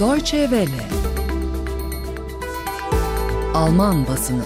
Deutsche Welle Alman basını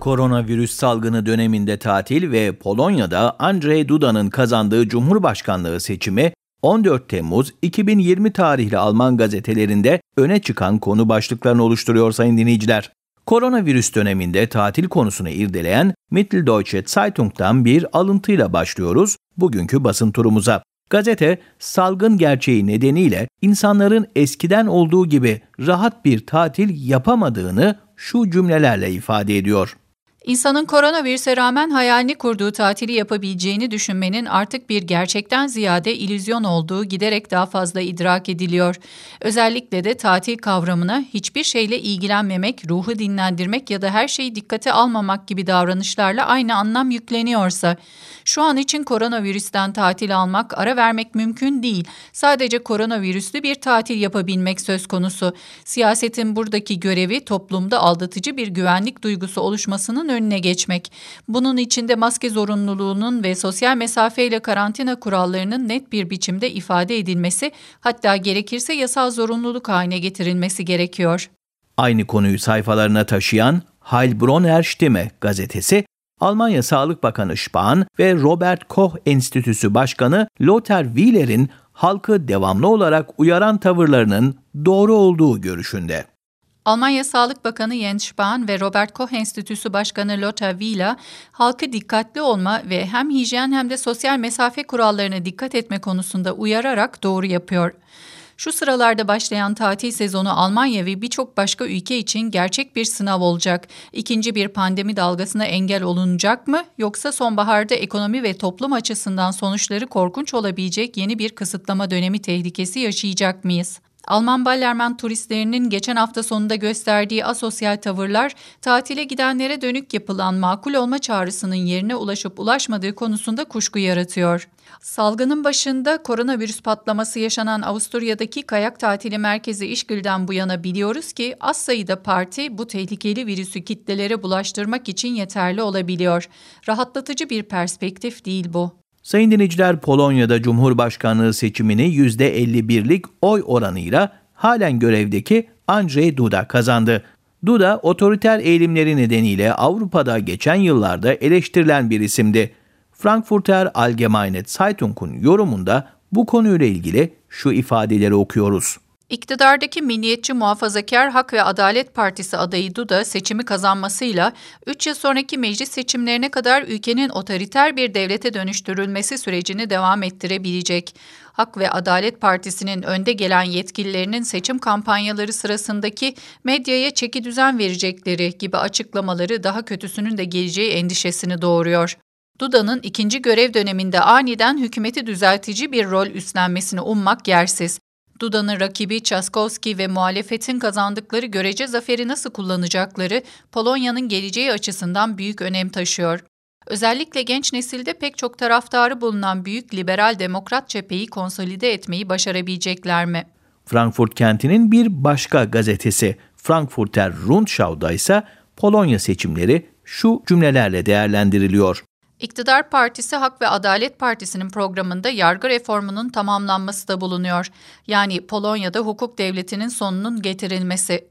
Koronavirüs salgını döneminde tatil ve Polonya'da Andrzej Duda'nın kazandığı Cumhurbaşkanlığı seçimi 14 Temmuz 2020 tarihli Alman gazetelerinde öne çıkan konu başlıklarını oluşturuyor sayın dinleyiciler. Koronavirüs döneminde tatil konusunu irdeleyen Mitteldeutsche Zeitung'dan bir alıntıyla başlıyoruz bugünkü basın turumuza. Gazete, salgın gerçeği nedeniyle insanların eskiden olduğu gibi rahat bir tatil yapamadığını şu cümlelerle ifade ediyor. İnsanın koronavirüse rağmen hayalini kurduğu tatili yapabileceğini düşünmenin artık bir gerçekten ziyade ilüzyon olduğu giderek daha fazla idrak ediliyor. Özellikle de tatil kavramına hiçbir şeyle ilgilenmemek, ruhu dinlendirmek ya da her şeyi dikkate almamak gibi davranışlarla aynı anlam yükleniyorsa, şu an için koronavirüsten tatil almak, ara vermek mümkün değil. Sadece koronavirüslü bir tatil yapabilmek söz konusu. Siyasetin buradaki görevi toplumda aldatıcı bir güvenlik duygusu oluşmasının önüne geçmek. Bunun içinde maske zorunluluğunun ve sosyal mesafeyle karantina kurallarının net bir biçimde ifade edilmesi, hatta gerekirse yasal zorunluluk haline getirilmesi gerekiyor. Aynı konuyu sayfalarına taşıyan Heilbronner Stimme gazetesi, Almanya Sağlık Bakanı Spahn ve Robert Koch Enstitüsü Başkanı Lothar Wieler'in halkı devamlı olarak uyaran tavırlarının doğru olduğu görüşünde. Almanya Sağlık Bakanı Jens Spahn ve Robert Koch Enstitüsü Başkanı Lothar Wieler, halkı dikkatli olma ve hem hijyen hem de sosyal mesafe kurallarına dikkat etme konusunda uyararak doğru yapıyor. Şu sıralarda başlayan tatil sezonu Almanya ve birçok başka ülke için gerçek bir sınav olacak. İkinci bir pandemi dalgasına engel olunacak mı yoksa sonbaharda ekonomi ve toplum açısından sonuçları korkunç olabilecek yeni bir kısıtlama dönemi tehlikesi yaşayacak mıyız? Alman Ballermann turistlerinin geçen hafta sonunda gösterdiği asosyal tavırlar, tatile gidenlere dönük yapılan makul olma çağrısının yerine ulaşıp ulaşmadığı konusunda kuşku yaratıyor. Salgının başında koronavirüs patlaması yaşanan Avusturya'daki kayak tatili merkezi İşgül'den bu yana biliyoruz ki az sayıda parti bu tehlikeli virüsü kitlelere bulaştırmak için yeterli olabiliyor. Rahatlatıcı bir perspektif değil bu. Sayın dinleyiciler Polonya'da Cumhurbaşkanlığı seçimini %51'lik oy oranıyla halen görevdeki Andrzej Duda kazandı. Duda otoriter eğilimleri nedeniyle Avrupa'da geçen yıllarda eleştirilen bir isimdi. Frankfurter Allgemeine Zeitung'un yorumunda bu konuyla ilgili şu ifadeleri okuyoruz. İktidardaki Milliyetçi Muhafazakar Hak ve Adalet Partisi adayı Duda seçimi kazanmasıyla 3 yıl sonraki meclis seçimlerine kadar ülkenin otoriter bir devlete dönüştürülmesi sürecini devam ettirebilecek. Hak ve Adalet Partisi'nin önde gelen yetkililerinin seçim kampanyaları sırasındaki medyaya çeki düzen verecekleri gibi açıklamaları daha kötüsünün de geleceği endişesini doğuruyor. Duda'nın ikinci görev döneminde aniden hükümeti düzeltici bir rol üstlenmesini ummak yersiz. Duda'nın rakibi Çaskowski ve muhalefetin kazandıkları görece zaferi nasıl kullanacakları Polonya'nın geleceği açısından büyük önem taşıyor. Özellikle genç nesilde pek çok taraftarı bulunan büyük liberal demokrat cepheyi konsolide etmeyi başarabilecekler mi? Frankfurt kentinin bir başka gazetesi Frankfurter Rundschau'da ise Polonya seçimleri şu cümlelerle değerlendiriliyor. İktidar Partisi Hak ve Adalet Partisi'nin programında yargı reformunun tamamlanması da bulunuyor. Yani Polonya'da hukuk devletinin sonunun getirilmesi.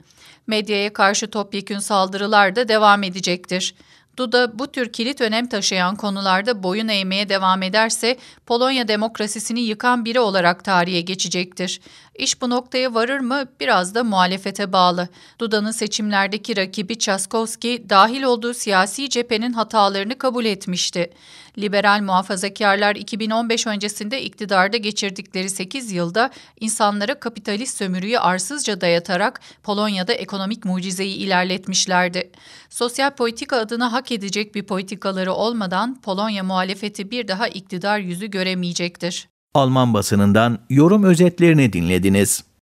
Medyaya karşı topyekün saldırılar da devam edecektir. Duda bu tür kilit önem taşıyan konularda boyun eğmeye devam ederse Polonya demokrasisini yıkan biri olarak tarihe geçecektir. İş bu noktaya varır mı biraz da muhalefete bağlı. Duda'nın seçimlerdeki rakibi Çaskowski dahil olduğu siyasi cephenin hatalarını kabul etmişti. Liberal muhafazakarlar 2015 öncesinde iktidarda geçirdikleri 8 yılda insanlara kapitalist sömürüyü arsızca dayatarak Polonya'da ekonomik mucizeyi ilerletmişlerdi. Sosyal politika adına hak edecek bir politikaları olmadan Polonya muhalefeti bir daha iktidar yüzü göremeyecektir. Alman basınından yorum özetlerini dinlediniz.